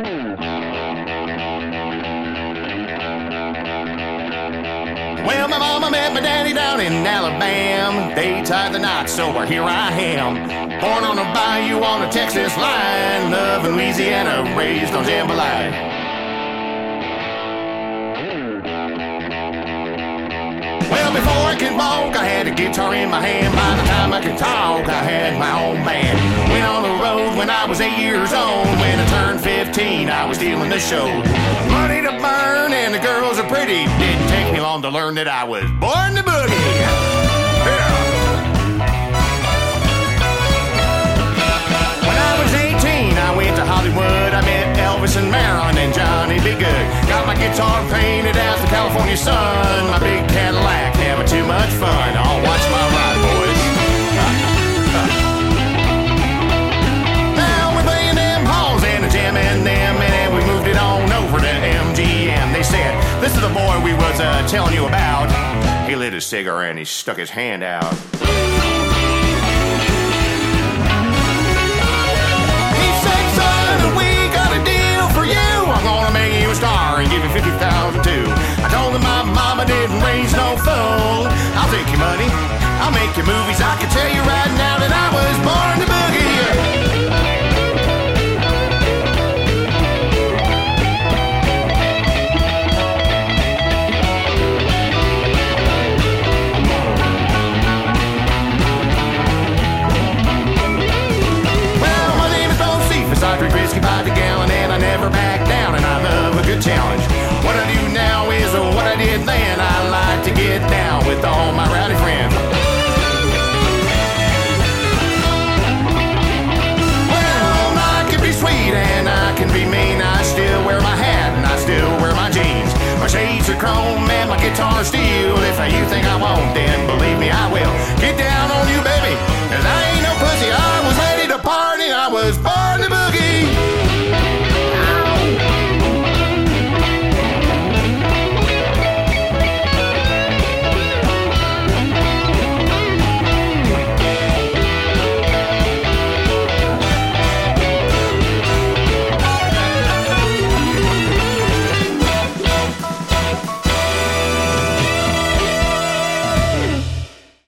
Well, my mama met my daddy down in Alabama. They tied the knot, so here I am. Born on a bayou on the Texas line. Loving Louisiana, raised on jambalaya. Could walk, I had a guitar in my hand. By the time I could talk, I had my own band. Went on the road when I was eight years old. When I turned 15, I was stealing the show. Money to burn, and the girls are pretty. Didn't take me long to learn that I was born to boogie. My guitar painted as the California sun. My big Cadillac, having too much fun. I'll watch my ride, boys. Now we're playing them halls and jamming them, and we moved it on over to MGM. They said, This is the boy we was uh, telling you about. He lit his cigarette and he stuck his hand out. 50,000 too. I told him my mama didn't raise no fool. I'll take your money, I'll make your movies. I can tell you right now that I was born to boogie. Well, my chrome and my guitar steel.